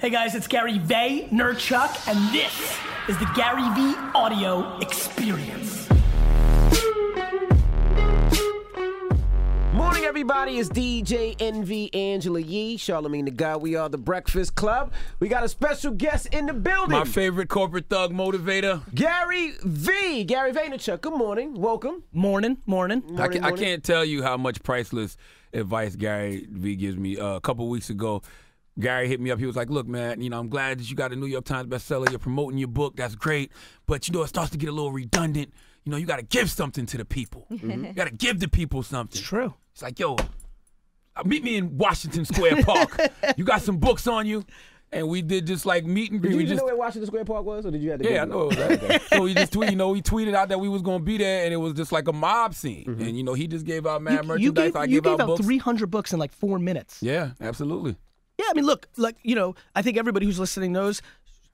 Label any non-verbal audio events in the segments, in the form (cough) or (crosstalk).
Hey guys, it's Gary Vaynerchuk, and this is the Gary V Audio Experience. Morning, everybody. It's DJ Envy Angela Yee, Charlemagne the God. We are the Breakfast Club. We got a special guest in the building. My favorite corporate thug motivator. Gary V. Gary Vaynerchuk. Good morning. Welcome. Morning, morning. I, Morning, ca- I morning. can't tell you how much priceless advice Gary V gives me. Uh, a couple weeks ago, Gary hit me up. He was like, "Look, man, you know, I'm glad that you got a New York Times bestseller. You're promoting your book. That's great. But you know, it starts to get a little redundant. You know, you got to give something to the people. You got to give the people something. It's true. It's like, yo, uh, meet me in Washington Square Park. (laughs) you got some books on you." And we did just like meet and greet. Did you we just know where Washington Square Park was, or did you have to Yeah, I Google know. it? Right? (laughs) so we just tweet, you know, we tweeted out that we was gonna be there, and it was just like a mob scene. Mm-hmm. And you know, he just gave out mad you merchandise. gave, I you gave gave out out 300 books in like four minutes. Yeah, absolutely. Yeah, I mean, look, like you know, I think everybody who's listening knows.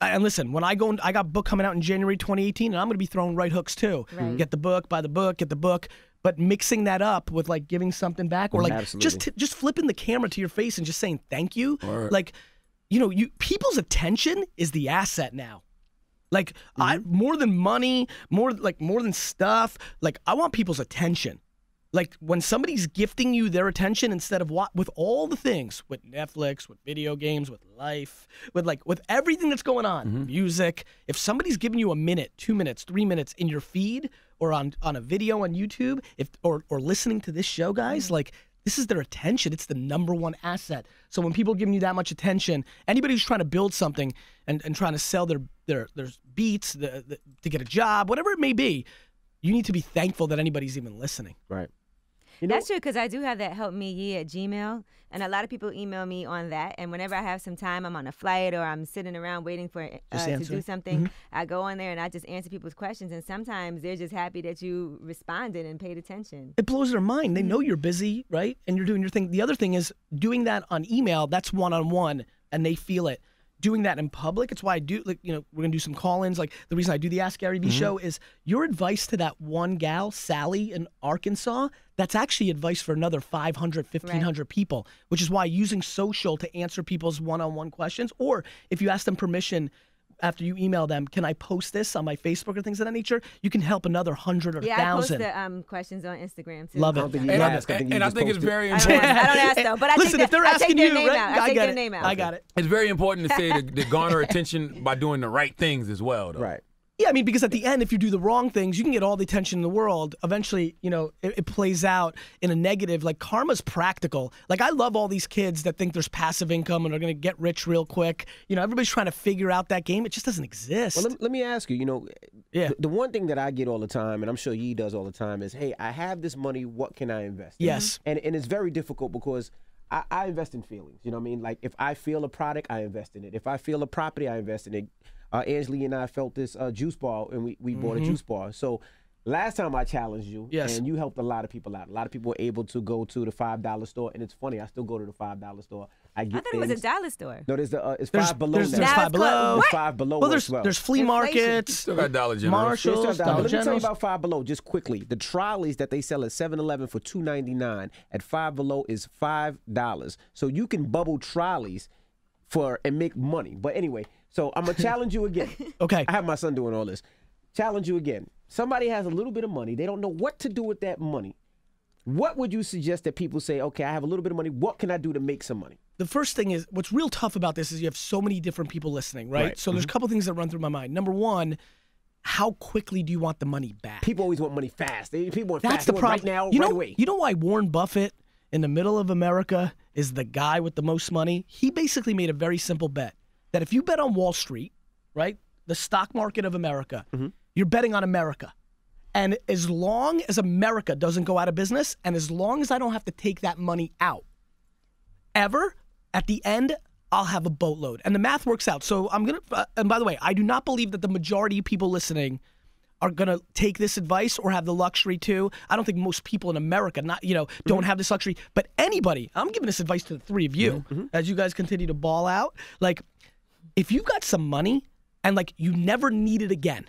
And listen, when I go, in, I got a book coming out in January 2018, and I'm going to be throwing right hooks too. Get the book, buy the book, get the book. But mixing that up with like giving something back, or like Absolutely. just t- just flipping the camera to your face and just saying thank you, Word. like you know, you people's attention is the asset now. Like I mm-hmm. more than money, more like more than stuff. Like I want people's attention. Like when somebody's gifting you their attention instead of what with all the things with Netflix, with video games, with life, with like with everything that's going on, mm-hmm. music. If somebody's giving you a minute, two minutes, three minutes in your feed or on on a video on YouTube, if or or listening to this show, guys, mm-hmm. like this is their attention. It's the number one asset. So when people are giving you that much attention, anybody who's trying to build something and, and trying to sell their their their beats the, the, to get a job, whatever it may be, you need to be thankful that anybody's even listening. Right. You know, That's true because I do have that help me Yee at Gmail, and a lot of people email me on that. And whenever I have some time, I'm on a flight or I'm sitting around waiting for uh, to do something. I go on there and I just answer people's questions, and sometimes they're just happy that you responded and paid attention. It blows their mind. They know you're busy, right? And you're doing your thing. The other thing is doing that on email, that's one on one, and they feel it. Doing that in public, it's why I do, like, you know, we're to do some call ins. Like, the reason I do the Ask Gary Vee mm-hmm. show is your advice to that one gal, Sally in Arkansas, that's actually advice for another 500, 1,500 people, which is why using social to answer people's one on one questions, or if you ask them permission, after you email them, can I post this on my Facebook or things of that nature? You can help another hundred or Yeah, I post the um, questions on Instagram too. Love it. I don't think you And, got I. I think and, I think it's posted. very I don't, important. ask, I don't ask (laughs) though, but I Listen, take if they're their, I asking take their you, name right? out. I I take got their it. name out. I got it. It's very important to say to, (laughs) to garner attention by doing the right things as well, though. Right. Yeah, I mean, because at the end, if you do the wrong things, you can get all the attention in the world. Eventually, you know, it, it plays out in a negative. Like karma's practical. Like I love all these kids that think there's passive income and are going to get rich real quick. You know, everybody's trying to figure out that game. It just doesn't exist. Well, let, let me ask you. You know, Yeah. the, the one thing that I get all the time, and I'm sure Yee does all the time, is, "Hey, I have this money. What can I invest?" in?" Yes. and and it's very difficult because. I, I invest in feelings, you know what I mean? Like if I feel a product, I invest in it. If I feel a property, I invest in it. Uh, Angela and I felt this uh, juice bar, and we, we bought a juice bar. So last time I challenged you, Mm-hmm. Yes. and you helped a lot of people out. A lot of people were able to go to the five dollar store, and it's funny. I still go to the five dollar store. I get I thought it was a things- dollar store. No, there's the uh, it's There's- five below there's- there's five it's below. what? Five below well, there's well. there's flea Inflation. markets, Still got Dollar General. Marshalls, Still down. Dollar let me tell you about Five Below just quickly. The trolleys that they sell at 7-Eleven for two ninety nine at Five Below is five dollars. So you can bubble trolleys for and make money. But anyway, so I'm gonna challenge you again. (laughs) Okay. I have my son doing all this. Challenge you again. Somebody has a little bit of money. They don't know what to do with that money. What would you suggest that people say? Okay, I have a little bit of money. What can I do to make some money? the first thing is what's real tough about this is you have so many different people listening, right? Right. So there's a mm-hmm. couple things that run through my mind. Number one, how quickly do you want the money back? People always want money fast. People want That's fast. the problem. right now, you right away. you know why Warren Buffett in the middle of America is the guy with the most money? He basically made a very simple bet that if you bet on Wall Street, right, the stock market of America, Mm-hmm. you're betting on America. And as long as America doesn't go out of business, and as long as I don't have to take that money out, ever, at the end, I'll have a boatload. And the math works out. So I'm going to, uh, and by the way, I do not believe that the majority of people listening are going to take this advice or have the luxury to. I don't think most people in America, not you know, don't have this luxury. But anybody, I'm giving this advice to the three of you as you guys continue to ball out. Like, if you got some money and like you never need it again,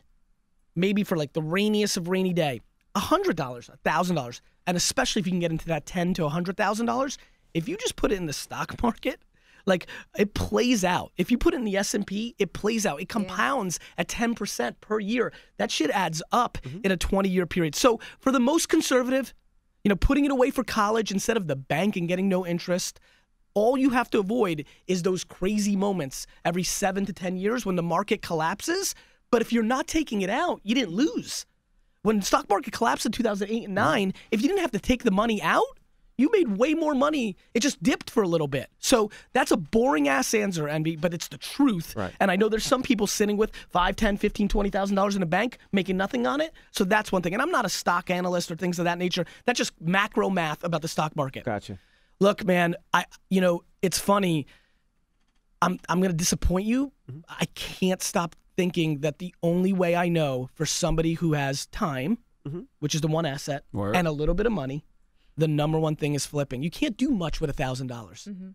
maybe for like the rainiest of rainy day, a hundred dollars, a thousand dollars, and especially if you can get into that ten to a hundred thousand dollars, if you just put it in the stock (laughs) market, Like it plays out. If you put it in the S&P, it plays out. It compounds at 10% per year. That shit adds up mm-hmm. in a 20-year period. So, for the most conservative, you know, putting it away for college instead of the bank and getting no interest, all you have to avoid is those crazy moments every 7 to 10 years when the market collapses, but if you're not taking it out, you didn't lose. When the stock market collapsed in 2008 and 9, if you didn't have to take the money out, you made way more money. It just dipped for a little bit. So that's a boring ass answer, Envy, but it's the truth. Right. And I know there's some people sitting with five, ten, fifteen, twenty thousand dollars in a bank making nothing on it. So that's one thing. And I'm not a stock analyst or things of that nature. That's just macro math about the stock market. Gotcha. Look, man, I you know, it's funny. I'm I'm gonna disappoint you. Mm-hmm. I can't stop thinking that the only way I know for somebody who has time, mm-hmm. which is the one asset, Word. and a little bit of money, the number one thing is flipping. You can't do much with a thousand dollars. Mm-hmm.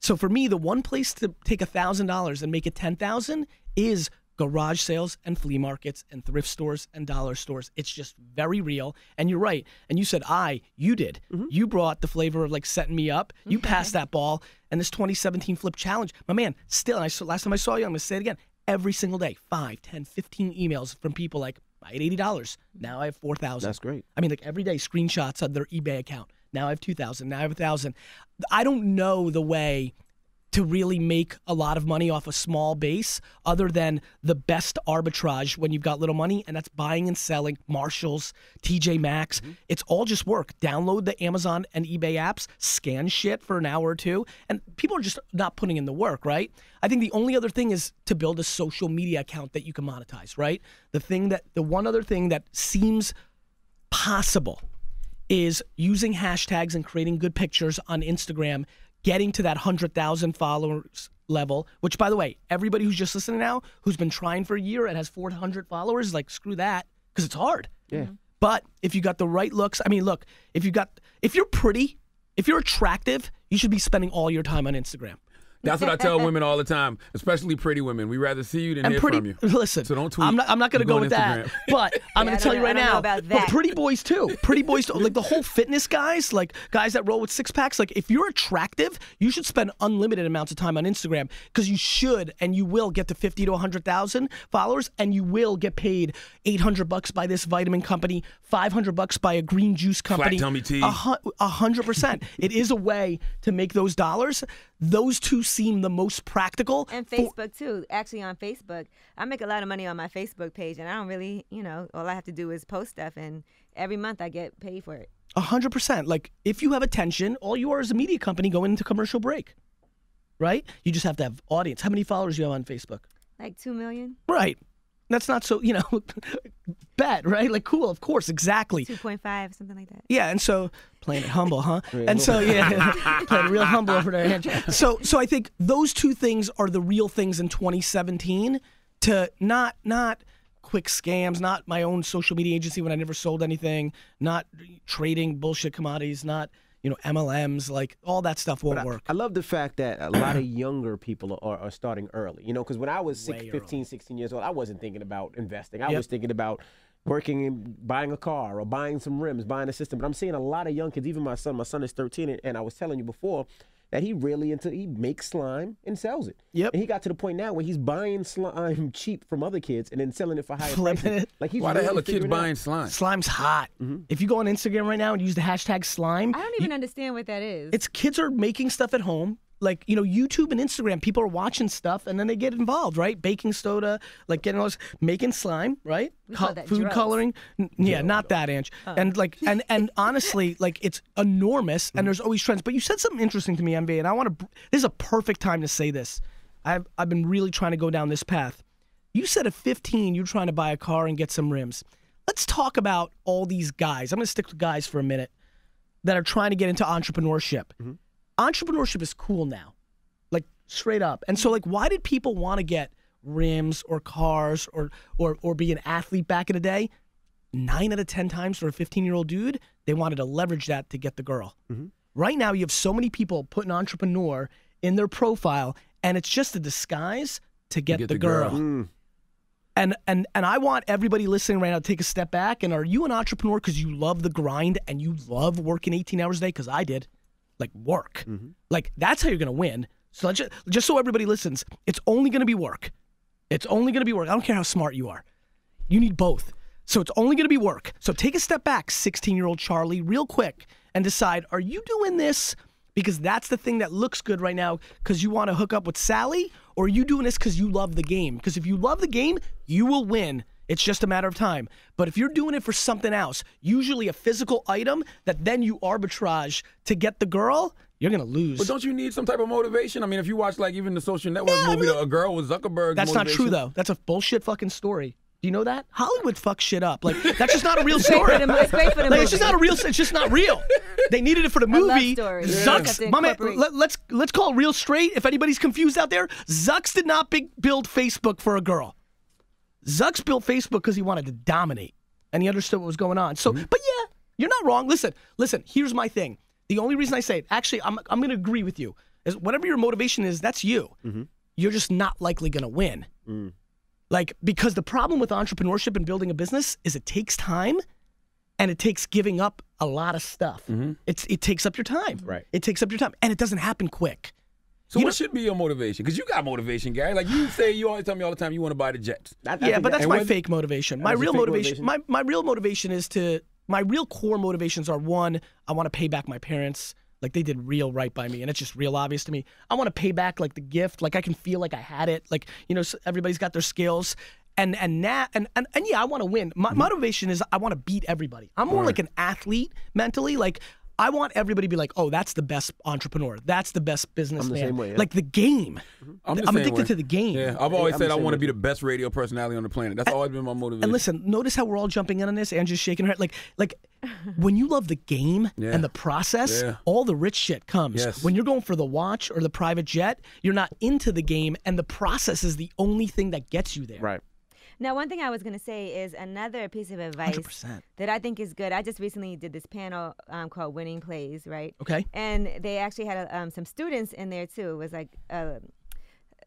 So for me, the one place to take a thousand dollars and make it ten thousand is garage sales and flea markets and thrift stores and dollar stores. It's just very real. And you're right. And you said I, you did. Mm-hmm. You brought the flavor of like setting me up. You passed that ball. And this 2017 Flip Challenge, my man, still. And I saw last time I saw you, I'm gonna say it again. Every single day, 5, 10, 15 emails from people like, I had eighty dollars. Now I have four thousand. That's great. I mean, like every day, screenshots of their eBay account. Now I have two thousand. Now I have a thousand. I don't know the way to really make a lot of money off a small base other than the best arbitrage when you've got little money and that's buying and selling Marshalls, TJ Maxx. Mm-hmm. It's all just work. Download the Amazon and eBay apps, scan shit for an hour or two and people are just not putting in the work, right? I think the only other thing is to build a social media account that you can monetize, right? The thing that the one other thing that seems possible is using hashtags and creating good pictures on Instagram, getting to that 100,000 followers level, which, by the way, everybody who's just listening now, who's been trying for a year and has 400 followers, is like, screw that, because it's hard. Yeah. Mm-hmm. But if you got the right looks, I mean, look, if you got, if you're pretty, if you're attractive, you should be spending all your time on Instagram. That's what I tell women all the time, especially pretty women. We rather see you than And hear pretty, from you. listen, So don't tweet. I'm not, I'm not going to You go on with that. But I'm Yeah, going to tell don't you right I don't know now. about But pretty boys too. Pretty boys too. Like the whole fitness guys, like guys that roll with six packs. Like if you're attractive, you should spend unlimited amounts of time on Instagram because you should and you will get to 50 to 100,000 followers and you will get paid 800 bucks by this vitamin company, 500 bucks by a green juice company. Flat tummy tea. A hundred percent. It is a way to make those dollars. Those two seem the most practical. And for- Facebook too. Actually, on Facebook, I make a lot of money on my Facebook page, and I don't really, you know, all I have to do is post stuff, and every month I get paid for it. A hundred percent. Like if you have attention, all you are is a media company going into commercial break. Right? You just have to have audience. How many followers do you have on Facebook? Like two million, Right. That's not so, you know, (laughs) bet, right? Like cool, of course, exactly. two point five, something like that. Yeah, and so playing it humble, huh? and so yeah, (laughs) playing real humble over there. So so I think those two things are the real things in 2017 to not not quick scams, not my own social media agency when I never sold anything, not trading bullshit commodities, not you know MLMs, like all that stuff won't I- work. I, love the fact that a lot of (clears throat) younger people are, are starting early. You know, because when I was six, Way 15, 16 years old, I wasn't thinking about investing. I Yep. was thinking about working and buying a car or buying some rims, buying a system. But I'm seeing a lot of young kids, even my son, my son is 13, and, and I was telling you before that he really into he makes slime and sells it. Yep. And he got to the point now where he's buying slime (laughs) cheap from other kids and then selling it for higher Flipping prices. it. Like he's Why the hell are kids figuring out. buying slime? Slime's hot. Mm-hmm. If you go on Instagram right now and use the hashtag slime, I don't even understand what that is. it's kids are making stuff at home like you know youtube and instagram people are watching stuff and then they get involved right? Baking soda like getting all this making slime right? We call Co- that food drugs. coloring. N- yeah not that Ange. Oh. and like (laughs) and and honestly like it's enormous and mm-hmm. there's always trends. But you said something interesting to me Envy and i want to this is a perfect time to say this. I've i've been really trying to go down this path. You said at 15 you're trying to buy a car and get some rims. Let's talk about all these guys. I'm going to stick with guys for a minute that are trying to get into entrepreneurship. Mm-hmm. Entrepreneurship is cool now, like straight up. And so, like, why did people want to get rims or cars or or or be an athlete back in the day? Nine out of ten times for a 15 year old dude, they wanted to leverage that to get the girl. Right now, you have so many people putting entrepreneur in their profile, and it's just a disguise to get, get the, the girl. girl. Mm. And and and I want everybody listening right now to take a step back. And are you an entrepreneur because you love the grind and you love working 18 hours a day? Because I did, like work. Mm-hmm. Like that's how you're gonna win. So just, just so everybody listens, it's only to be work. It's only to be work. I don't care how smart you are. You need both. So it's only to be work. So take a step back, 16 year old Charlie, real quick, and decide are you doing this because that's the thing that looks good right now because you want to hook up with Sally, or are you doing this because you love the game? Because if you love the game, you will win. It's just a matter of time. But if you're doing it for something else, usually a physical item that then you arbitrage to get the girl, you're going to lose. But don't you need some type of motivation? I mean, if you watch like even the Social Network Yeah, I movie, mean- A Girl with Zuckerberg. That's not true, though. That's a bullshit fucking story. Do you know that? Hollywood (laughs) fucks shit up. Like, that's just not a real story. for the, mo- it's great for the (laughs) Like it's just not a real. It's just not real. They needed it for the movie. stories. Yeah. Zucks, to my man, incorporate- let, let's let's call it real straight. If anybody's confused out there, Zucks did not big, build Facebook for a girl. Zucks built Facebook because he wanted to dominate and he understood what was going on. So, mm-hmm. but yeah, you're not wrong. Listen, listen. Here's my thing. The only reason I say it, actually, I'm I'm going to agree with you. Is whatever your motivation is, that's you. Mm-hmm. You're just not likely going to win. Mm. Like, because the problem with entrepreneurship and building a business is it takes time and it takes giving up a lot of stuff. Mm-hmm. It's it takes up your time. Right. It takes up your time. And it doesn't happen quick. So You what know- should be your motivation? Because you got motivation, Gary. Like you say, you always tell me all the time you want to buy the Jets. I- I yeah, but that's and my fake motivation. My real motivation, motivation? my my real motivation is to my real core motivations are one, I want to pay back my parents. Like they did real right by me, and it's just real obvious to me. I want to pay back like the gift. Like I can feel like I had it. Like you know, everybody's got their skills, and and now and and, and yeah, I want to win. My Mm-hmm. motivation is I want to beat everybody. I'm more like an athlete mentally. Like I want everybody to be like, oh, that's the best entrepreneur. That's the best businessman. same way, yeah. Like the game. I'm, the I'm addicted way. to the game. Yeah, I've always I'm said I want to be the best radio personality on the planet. That's always been my motivation. And listen, notice how we're all jumping in on this and just shaking her head. Like, like when you love the game Yeah. and the process, Yeah. all the rich shit comes. Yes. When you're going for the watch or the private jet, you're not into the game, and the process is the only thing that gets you there. Right. Now, one thing I was going to say is another piece of advice 100%. that I think is good. I just recently did this panel um, called Winning Plays, right? Okay. And they actually had um, some students in there too. It was like uh,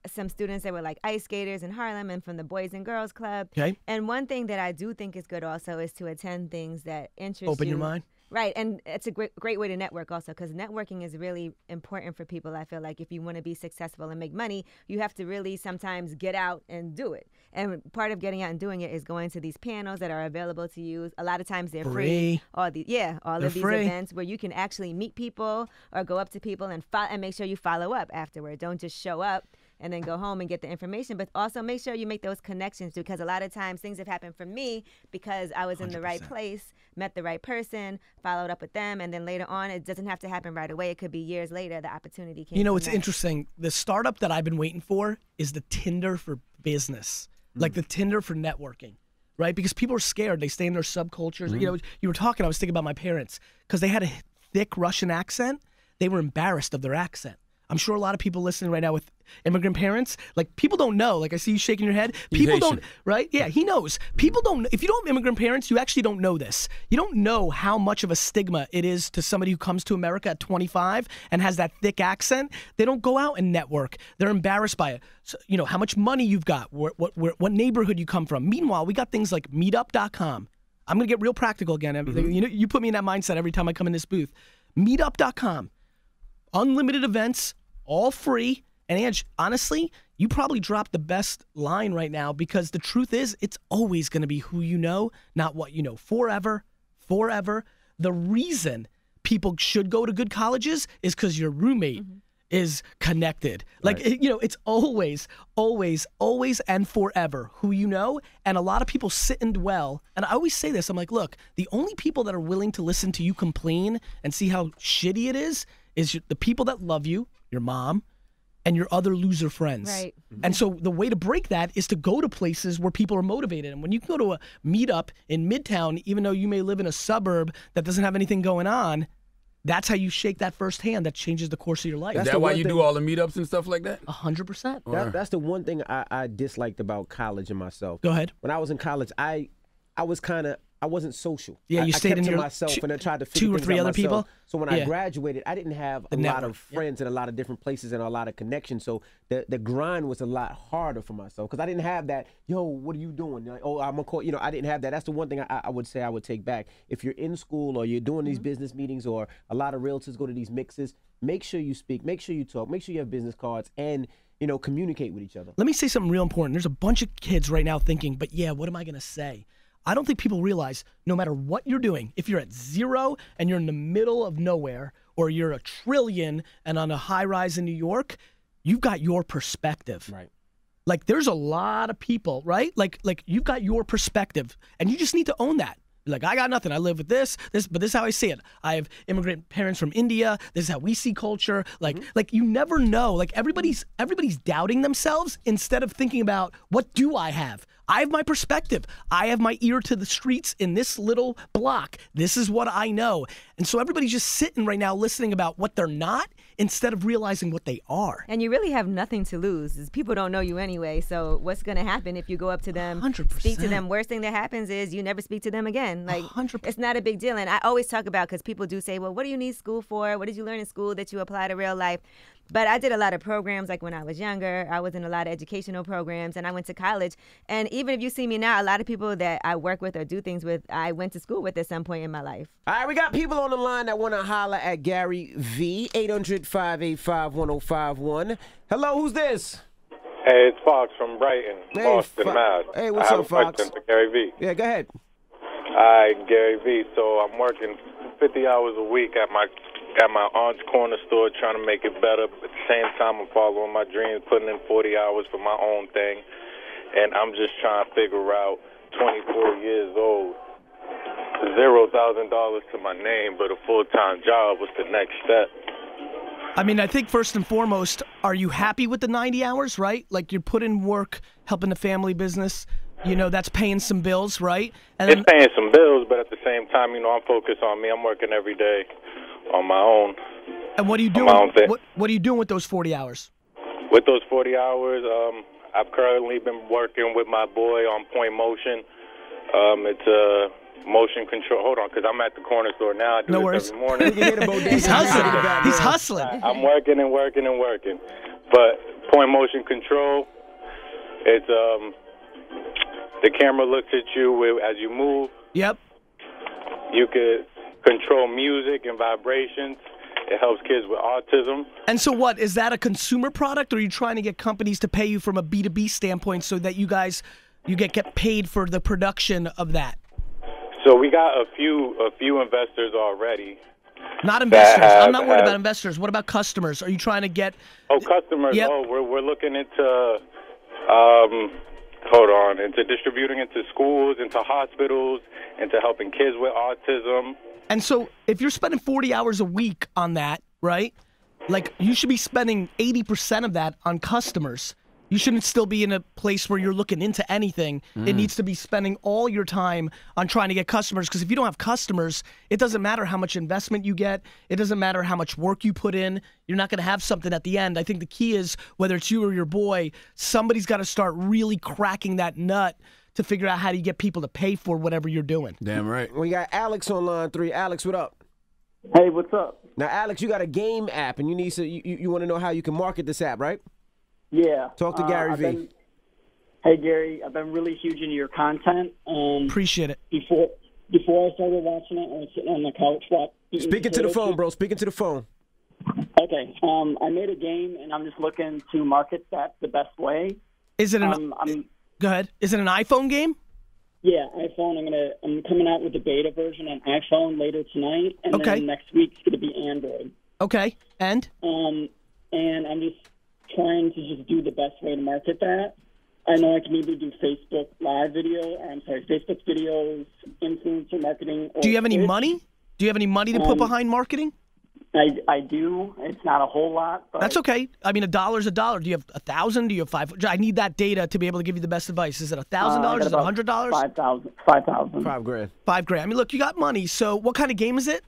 some students that were like ice skaters in Harlem and from the Boys and Girls Club. Okay. And one thing that I do think is good also is to attend things that interest you. Open your mind. Right, and it's a great great way to network also because networking is really important for people. I feel like if you want to be successful and make money, you have to really sometimes get out and do it. And part of getting out and doing it is going to these panels that are available to you. A lot of times they're free. Free. All the yeah, all They're of these free. events where you can actually meet people or go up to people and fo- and make sure you follow up afterward. Don't just show up and then go home and get the information, but also make sure you make those connections because a lot of times things have happened for me because I was in the right place, met the right person, followed up with them, and then later on, it doesn't have to happen right away. It could be years later the opportunity came. You know, it's that. interesting. The startup that I've been waiting for is the Tinder for business, like the mm. Tinder for networking, right? Because people are scared. They stay in their subcultures. You know, mm. you were talking. I was thinking about my parents because they had a thick Russian accent. They were embarrassed of their accent. I'm sure a lot of people listening right now with immigrant parents, like people don't know. Like I see you shaking your head. He's People don't, right? Yeah, he knows. People don't. If you don't have immigrant parents, you actually don't know this. You don't know how much of a stigma it is to somebody who comes to America at 25 and has that thick accent. They don't go out and network. They're embarrassed by it. So, you know how much money you've got, what where, what neighborhood you come from. Meanwhile, we got things like Meetup.com. I'm gonna get real practical again. Mm-hmm. You know, you put me in that mindset every time I come in this booth. Meetup.com unlimited events, all free. And Ange, honestly, you probably dropped the best line right now because the truth is, it's always going to be who you know, not what you know. Forever, forever. The reason people should go to good colleges is because your roommate mm-hmm. is connected. Like, it- you know, it's always, always, always, and forever who you know. And a lot of people sit and dwell. And I always say this I'm like, look, the only people that are willing to listen to you complain and see how shitty it is is the people that love you, your mom, and your other loser friends. Right. Mm-hmm. And so the way to break that is to go to places where people are motivated. And when you can go to a meetup in Midtown, even though you may live in a suburb that doesn't have anything going on, that's how you shake that first hand that changes the course of your life. Is That's that why you thing- do all the meetups and stuff like that? A hundred percent. That, that's the one thing I, I disliked about college and myself. Go ahead. When I was in college, I I was kind of I wasn't social. Yeah, you I stayed kept in to your myself two- and I tried to figure two or three other myself. people? So when Yeah. I graduated, I didn't have a The lot of friends in a lot of different places and a lot of connections. So the the grind was a lot harder for myself because I didn't have that. Yo, what are you doing? Like, oh, I'm a call. You know, I didn't have that. That's the one thing I, I would say I would take back. If you're in school or you're doing these mm-hmm. business meetings or a lot of realtors go to these mixes, make sure you speak, make sure you talk, make sure you have business cards, and you know communicate with each other. Let me say something real important. There's a bunch of kids right now thinking, but yeah, what am I going to say? I don't think people realize no matter what you're doing, if you're at zero and you're in the middle of nowhere, or you're a trillion and on a high rise in New York, you've got your perspective. Right. Like there's a lot of people, right? Like like you've got your perspective and you just need to own that. Like I got nothing. I live with this, this, but this is how I see it. I have immigrant parents from India. This is how we see culture. Like, mm-hmm. like you never know. Like everybody's everybody's doubting themselves instead of thinking about what do I have. I have my perspective. I have my ear to the streets in this little block. This is what I know. And so everybody's just sitting right now listening about what they're not instead of realizing what they are. And you really have nothing to lose. People don't know you anyway. So what's going to happen if you go up to them, 100%. speak to them? Worst thing that happens is you never speak to them again. Like 100%. it's not a big deal. And I always talk about because people do say, "Well, what do you need school for? What did you learn in school that you apply to real life?" But I did a lot of programs like when I was younger. I was in a lot of educational programs and I went to college. And even if you see me now, a lot of people that I work with or do things with, I went to school with at some point in my life. All right, we got people on the line that want to holler at Gary V. 800 585 1051. Hello, who's this? Hey, it's Fox from Brighton, Hey, Boston, Fo- Mass. hey, what's I have up, a Fox? question for Gary V. Yeah, go ahead. Hi, Gary V. So I'm working 50 hours a week at my at my aunt's corner store, trying to make it better. But at the same time, I'm following my dreams, putting in 40 hours for my own thing, and I'm just trying to figure out. 24 years old, zero thousand dollars to my name, but a full time job. What's the next step? I mean, I think first and foremost, are you happy with the 90 hours, right? Like you're putting work, helping the family business. You know, that's paying some bills, right? And It's paying some bills, but at the same time, you know, I'm focused on me. I'm working every day on my own. and what are you doing? my own thing. What, what are you doing with those 40 hours? With those 40 hours, um, I've currently been working with my boy on Point Motion. Um, it's a motion control. Hold on, because I'm at the corner store now. I do No this worries. every morning. (laughs) You can hear the bodega He's hustling. in the background. He's hustling. I'm working and working and working. But point motion control, it's um, the camera looks at you as you move. Yep. You could control music and vibrations. It helps kids with autism. And so, what is that a consumer product, or are you trying to get companies to pay you from a B two B standpoint so that you guys you get get paid for the production of that? So we got a few a few investors already. Not investors. I'm not worried have- about investors. What about customers? Are you trying to get? Oh, customers. Yep. Oh, we're we're looking into um, hold on, into distributing into schools, into hospitals, into helping kids with autism. And so, if you're spending 40 hours a week on that, right? Like you should be spending 80% of that on customers. You shouldn't still be in a place where you're looking into anything. It mm. needs to be spending all your time on trying to get customers because if you don't have customers, it doesn't matter how much investment you get. It doesn't matter how much work you put in. You're not going to have something at the end. I think the key is whether it's you or your boy, somebody's got to start really cracking that nut to figure out how do you get people to pay for whatever you're doing. Damn right. We got Alex on line three. Alex, what up? Hey, what's up? Now, Alex, you got a game app, and you need to. You, you want to know how you can market this app, right? Yeah. Talk to uh, Gary I've V. been- hey, Gary, I've been really huge into your content. Um, Appreciate it. before before I started watching it, I was sitting on the couch. Watch, eating Speaking to the phone, bro. Speaking to the phone. Okay. Um, I made a game, and I'm just looking to market that the best way. Is it an? Um, I'm go ahead. Is it an iPhone game? yeah, iPhone. I'm gonna I'm coming out with the beta version on iPhone later tonight, and Okay. then next week's gonna be Android. Okay. And Um, and I'm just trying to just do the best way to market that. I know I can either do Facebook live video, or I'm sorry, Facebook videos, influencer marketing. Or do you have any Twitch. money? Do you have any money to put Um, behind marketing? I, I do. It's not a whole lot, but That's okay. I mean, a dollar's a dollar. Do you have a thousand? Do you have five? I need that data to be able to give you the best advice. Is it a thousand uh, dollars? got Is it a hundred dollars? Five thousand. Five thousand. Five grand. Five grand. I mean, look, you got money. So, what kind of game is it?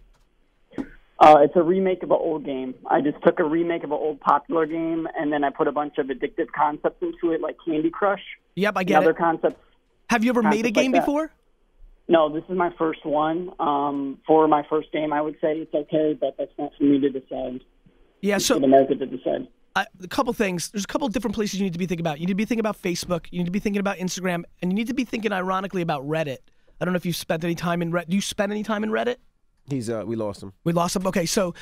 Uh, it's a remake of an old game. I just took a remake of an old popular game, and then I put a bunch of addictive concepts into it, like Candy Crush Yep, I and get other it. concepts. Have you ever made a concepts like game that. before? No, this is my first one. Um, for my first game, I would say it's okay, but that's not for me to decide. Yeah. So, the market to decide. I, a couple things. There's a couple different places you need to be thinking about. You need to be thinking about Facebook. You need to be thinking about Instagram, and you need to be thinking, ironically, about Reddit. I don't know if you've spent any time in Reddit. Do you spend any time in Reddit? He's uh, we lost him. We lost him. Okay, so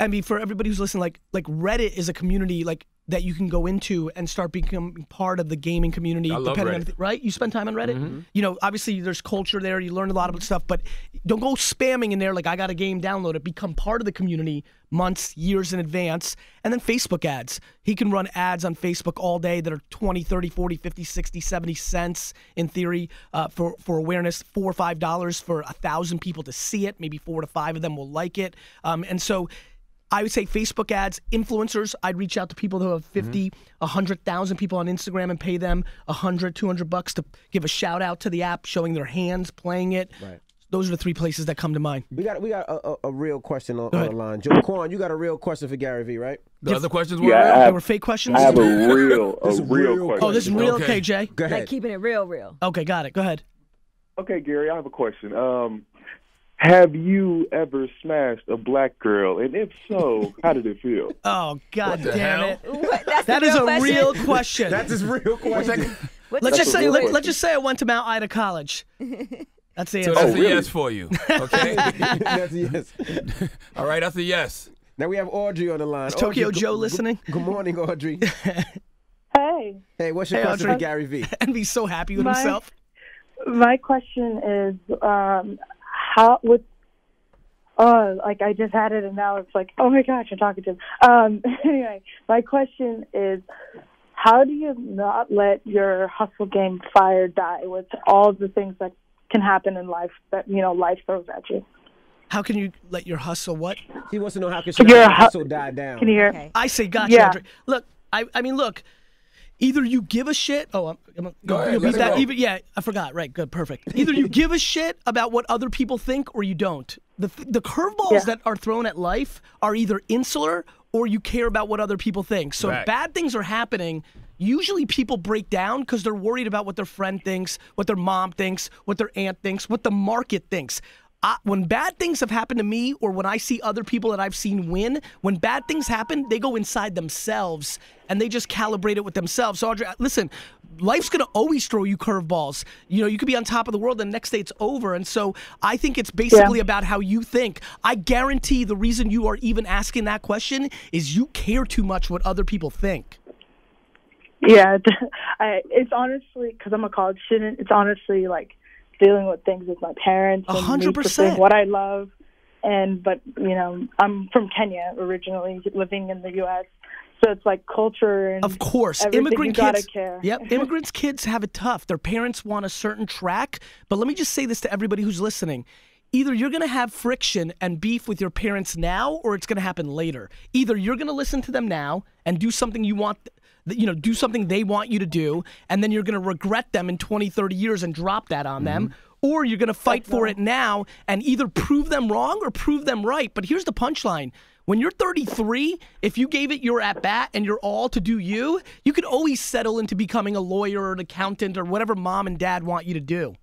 I mean, for everybody who's listening, like like Reddit is a community like that you can go into and start becoming part of the gaming community. I love Reddit. the- right? You spend time on Reddit. You know, obviously there's culture there. You learn a lot about stuff, but don't go spamming in there like I got a game downloaded. Become part of the community months, years in advance. And then Facebook ads. He can run ads on Facebook all day that are 20, 30, 40, 50, 60, 70 cents in theory uh, for, for awareness, four or five dollars for a thousand people to see it. Maybe four to five of them will like it. Um, and so I would say Facebook ads, influencers. I'd reach out to people who have 50, 100,000 people on Instagram and pay them 100, 200 bucks to give a shout out to the app, showing their hands playing it. Right. Those are the three places that come to mind. We got we got a, a, a real question on, on the line. Joe Quan, you got a real question for Gary Vee, right? The other questions were Yeah, real? I They were fake questions? I have a real, (laughs) a real, real question. oh, this is real? Okay. Okay, Jay. Go ahead. Like keeping it real, real. Okay, got it. Go ahead. Okay, Gary, I have a question. Um, have you ever smashed a black girl? And if so, how did it feel? (laughs) Oh, God the damn hell? it. What? That's That the is real a question? real (laughs) question. That's his real question. Let's just a say real let, question. let's just say I went to Mount Ida College. (laughs) That's the So answer. that's a really? yes for you. Okay. That's a yes. All right, that's a yes. Now we have Audrey on the line. Is Tokyo Audrey, Joe good- listening? Good morning, Audrey. Hey, Hey, what's your Hey, question Audrey. for Gary Vee? and be so happy with My- himself. my question is, um, how with, oh, like I just had it and now it's like, oh my gosh, I'm talking to him. Um, (laughs) anyway, my question is, how do you not let your hustle game fire die with all the things that can happen in life that you know life throws at you? How can you let your hustle what? He wants to know how can she You're not hu- hustle die down. Can you hear? Okay. I say gotcha, Yeah. Look, I, I mean, look. Either you give a shit. Oh, I'm, I'm Go ahead, that. go. Even, yeah, I forgot. Right, good, perfect. Either you (laughs) give a shit about what other people think, or you don't. The the curveballs Yeah. that are thrown at life are either insular or you care about what other people think. So if Right. bad things are happening. Usually people break down because they're worried about what their friend thinks, what their mom thinks, what their aunt thinks, what the market thinks. I, when bad things have happened to me or when I see other people that I've seen win, when bad things happen, they go inside themselves and they just calibrate it with themselves. So, Audrey, listen, life's going to always throw you curveballs. You know, you could be on top of the world and the next day it's over. And so I think it's basically about how you think. I guarantee the reason you are even asking that question is you care too much what other people think. Yeah, (laughs) I, it's honestly because I'm a college student. It's honestly like dealing with things with my parents and hundred me pursuing percent. what I love. And but you know, I'm from Kenya originally, living in the U.S. So it's like culture and Of course, immigrant kids. care. Yep, (laughs) immigrants kids have it tough. Their parents want a certain track, but let me just say this to everybody who's listening. Either you're going to have friction and beef with your parents now or it's going to happen later. Either you're going to listen to them now and do something you want you know, do something they want you to do and then you're going to regret them in 20, 30 years and drop that on them. Mm-hmm. Or you're going to fight for it now and either prove them wrong or prove them right. But here's the punchline. When you're 33, if you gave it your at bat and you're all to do you, you could always settle into becoming a lawyer or an accountant or whatever mom and dad want you to do.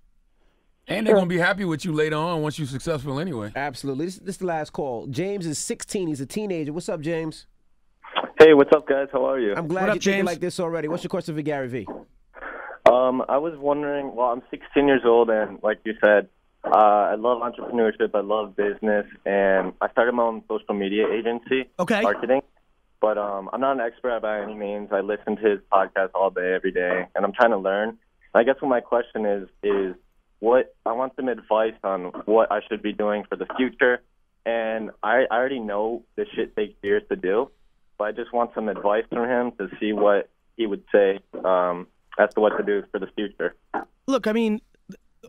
And they're gonna be happy with you later on once you're successful anyway. Absolutely. This, this is the last call. James is 16. He's a teenager. What's up, James? Hey, what's up, guys? How are you? I'm glad What you're up, James? like this already. What's your question for Gary Vee? Um, I was wondering. Well, I'm 16 years old, and like you said, uh, I love entrepreneurship. I love business, and I started my own social media agency, Okay. marketing. But um, I'm not an expert by any means. I listen to his podcast all day, every day, and I'm trying to learn. I guess what my question is is what I want some advice on what I should be doing for the future. And I, I already know this shit takes years to do, but I just want some advice from him to see what he would say um, as to what to do for the future. Look, I mean,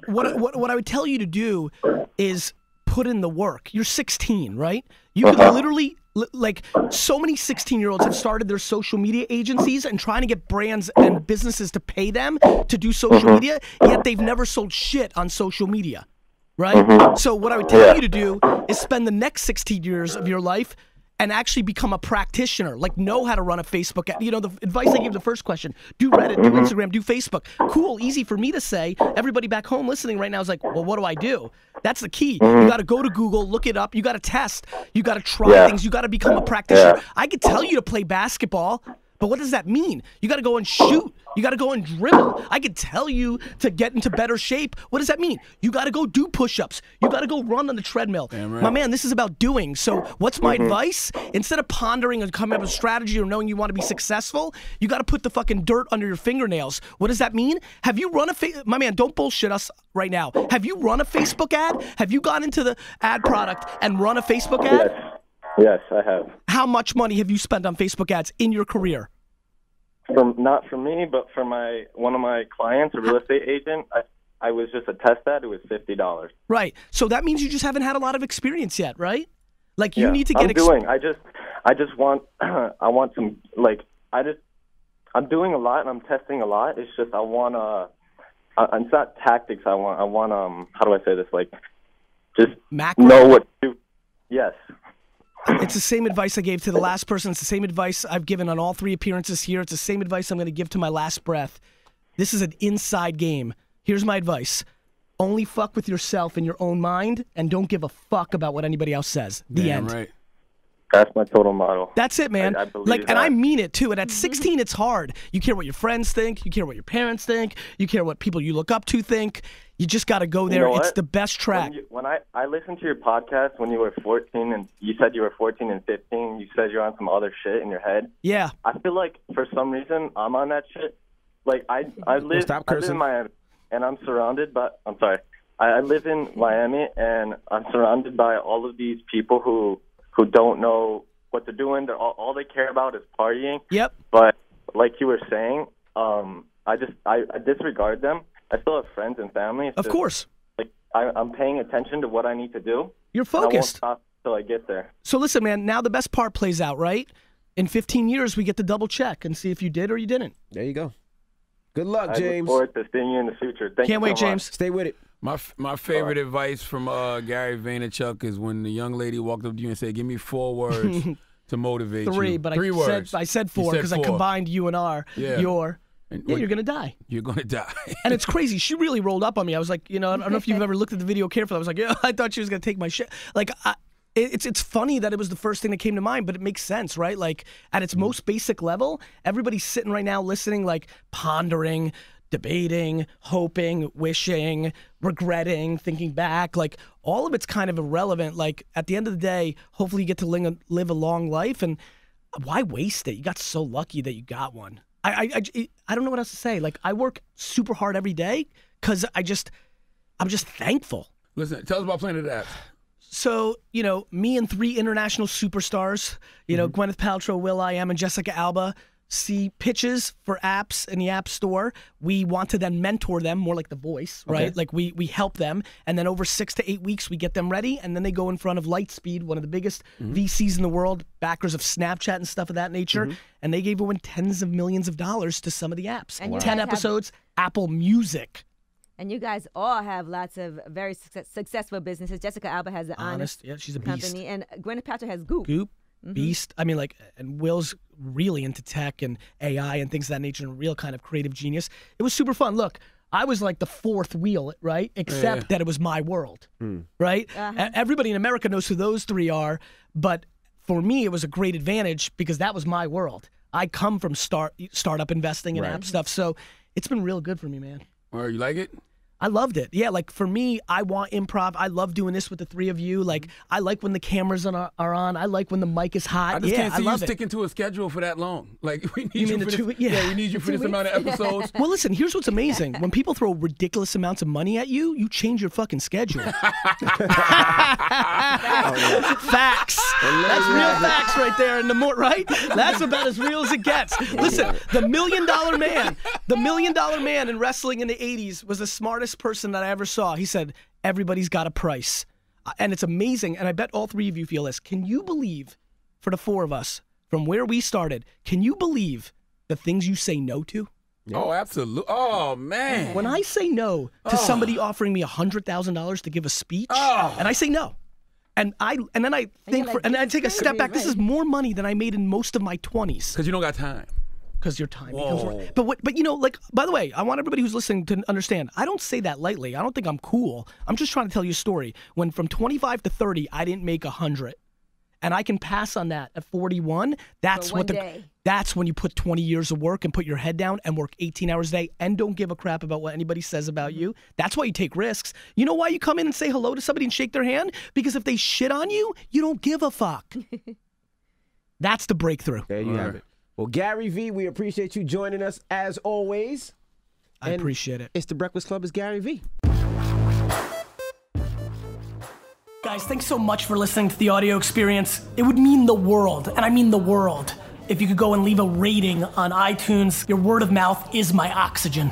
what what what I would tell you to do is put in the work. You're 16, right? You could uh-huh. literally like so many 16 year olds have started their social media agencies and trying to get brands and businesses to pay them to do social mm-hmm. media, yet they've never sold shit on social media. Right? Mm-hmm. So what I would tell you to do is spend the next 16 years of your life and actually become a practitioner, like know how to run a Facebook. ad- You know, the advice I gave the first question: do Reddit, do mm-hmm. Instagram, do Facebook. Cool, easy for me to say. Everybody back home listening right now is like, well, what do I do? That's the key. You mm-hmm. got to go to Google, look it up. You got to test. You got to try Yeah. things. You got to become a practitioner. Yeah. I could tell you to play basketball. But what does that mean? You got to go and shoot. You got to go and dribble. I could tell you to get into better shape. What does that mean? You got to go do push-ups. You got to go run on the treadmill. Right. My man, this is about doing. So, what's my Mm-hmm. advice? Instead of pondering and coming up with a strategy or knowing you want to be successful, you got to put the fucking dirt under your fingernails. What does that mean? Have you run a fa- my man? Don't bullshit us right now. Have you run a Facebook ad? Have you gone into the ad product and run a Facebook ad? Yes. Yes, I have. How much money have you spent on Facebook ads in your career? From not for me, but for my one of my clients, a real estate agent. I I was just a test ad. It was fifty dollars. Right. So that means you just haven't had a lot of experience yet, right? Like you yeah, need to get I'm ex- doing. I just I just want (clears throat) I want some like I just I'm doing a lot and I'm testing a lot. It's just I want to. Uh, it's not tactics. I want. I want. Um. How do I say this? Like, just macro. know what to. do. Yes. It's the same advice I gave to the last person. It's the same advice I've given on all three appearances here. It's the same advice I'm going to give to my last breath. This is an inside game. Here's my advice. Only fuck with yourself in your own mind and don't give a fuck about what anybody else says. The Damn end. right. That's my total model. That's it, man. I- I believe like, and I mean it too. And at 16, it's hard. You care what your friends think. You care what your parents think. You care what people you look up to think. You just got to go there. know it's the best track. When, you, when I I listened to your podcast when you were 14 and you said you were 14 and 15, you said you're on some other shit in your head. yeah. I feel like for some reason I'm on that shit. Like I I live stop I live cursing. in Miami and I'm surrounded by I'm sorry. I, I live in Miami and I'm surrounded by all of these people who who don't know what they're doing. They're all, all they care about is partying. Yep. But like you were saying, um, I just I, I disregard them. I still have friends and family. It's Of just, course. Like I, I'm paying attention to what I need to do. You're and I won't focused. stop till I get there. So listen, man. Now the best part plays out, right? In 15 years, we get to double check and see if you did or you didn't. There you go. Good luck, I James. look forward to seeing you in the future. Thank Can't you wait, so much. James. Stay with it. My my favorite advice from uh, Gary Vaynerchuk is when the young lady walked up to you and said, "Give me four words (laughs) to motivate you." Three, but Three I words. said I said four because I combined you and R. Yeah. Your. And Yeah, you're gonna die. (laughs) You're gonna die. And it's crazy. She really rolled up on me. I was like, you know, I don't know if you've (laughs) ever looked at the video carefully. I was like, yeah, (laughs) I thought she was gonna take my shit. Like, I, it's it's funny that it was the first thing that came to mind, but it makes sense, right? Like at its mm. most basic level, everybody's sitting right now listening, like pondering, debating, hoping, wishing, regretting, thinking back. Like all of it's kind of irrelevant. Like at the end of the day, hopefully you get to ling- live a long life and why waste it? You got so lucky that you got one. I, I, I, I don't know what else to say. Like I work super hard every day because I just, I'm just thankful. Listen, tell us about Planet Apps. So you know, me and three international superstars, you know, mm-hmm. Gwyneth Paltrow, will.i.am, and Jessica Alba, see pitches for apps in the App Store. We want to then mentor them, more like The Voice, right? Like we we help them, and then over six to eight weeks, we get them ready, and then they go in front of Lightspeed, one of the biggest mm-hmm. VCs in the world, backers of Snapchat and stuff of that nature, mm-hmm. and they gave away tens of millions of dollars to some of the apps. And you Ten guys have- episodes, Apple Music. And you guys all have lots of very success- successful businesses. Jessica Alba has the Honest, Honest, yeah, she's a beast. and Gwyneth Paltrow has Goop. Goop, Beast. I mean, like, and Will's really into tech and AI and things of that nature, and a real kind of creative genius. It was super fun. Look, I was like the fourth wheel, right? Except that it was my world, right? Uh-huh. E- Everybody in America knows who those three are, but for me, it was a great advantage because that was my world. I come from start startup investing and app stuff, so it's been real good for me, man. Or you like it? I loved it. Yeah, like for me, I want improv. I love doing this with the three of you. Mm-hmm. Like I like when the cameras on are, on. I like when the mic is hot. I just yeah, can't see I you love it. sticking to a schedule for that long. (laughs) Like we need You you, for the this, two- yeah. we need you (laughs) for this amount of (laughs) episodes. Well, listen, here's what's amazing. When people throw ridiculous amounts of money at you, you change your fucking schedule. facts. That's real facts right there. And the more, right? That's about as real as it gets. Listen, the million dollar man, the million dollar man in wrestling in the 80s was the smartest person that I ever saw. He said, Everybody's got a price. Uh, And it's amazing. And I bet all three of you feel this. Can you believe, for the four of us, from where we started, can you believe the things you say no to? Oh, absolutely. Oh man. When I say no to somebody offering me hundred thousand dollars to give a speech, and I say no, and I and then I think you're for and I take a step crazy, back. This is more money than I made in most of my twenties Because you don't got time. Because your time becomes. Whoa. But what? But you know, like by the way, I want everybody who's listening to understand. I don't say that lightly. I don't think I'm cool. I'm just trying to tell you a story. When from 25 to 30, I didn't make a hundred. and I can pass on that at 41, that's what the day. that's when you put 20 years of work and put your head down and work 18 hours a day and don't give a crap about what anybody says about mm-hmm. you. That's why you take risks. You know why you come in and say hello to somebody and shake their hand? Because if they shit on you, you don't give a fuck. (laughs) that's the breakthrough. There you have it. Well, Gary V, we appreciate you joining us as always. I And appreciate it. It's the Breakfast Club. It's Gary V. Guys, thanks so much for listening to the audio experience. It would mean the world, and I mean the world, if you could go and leave a rating on iTunes. Your word of mouth is my oxygen.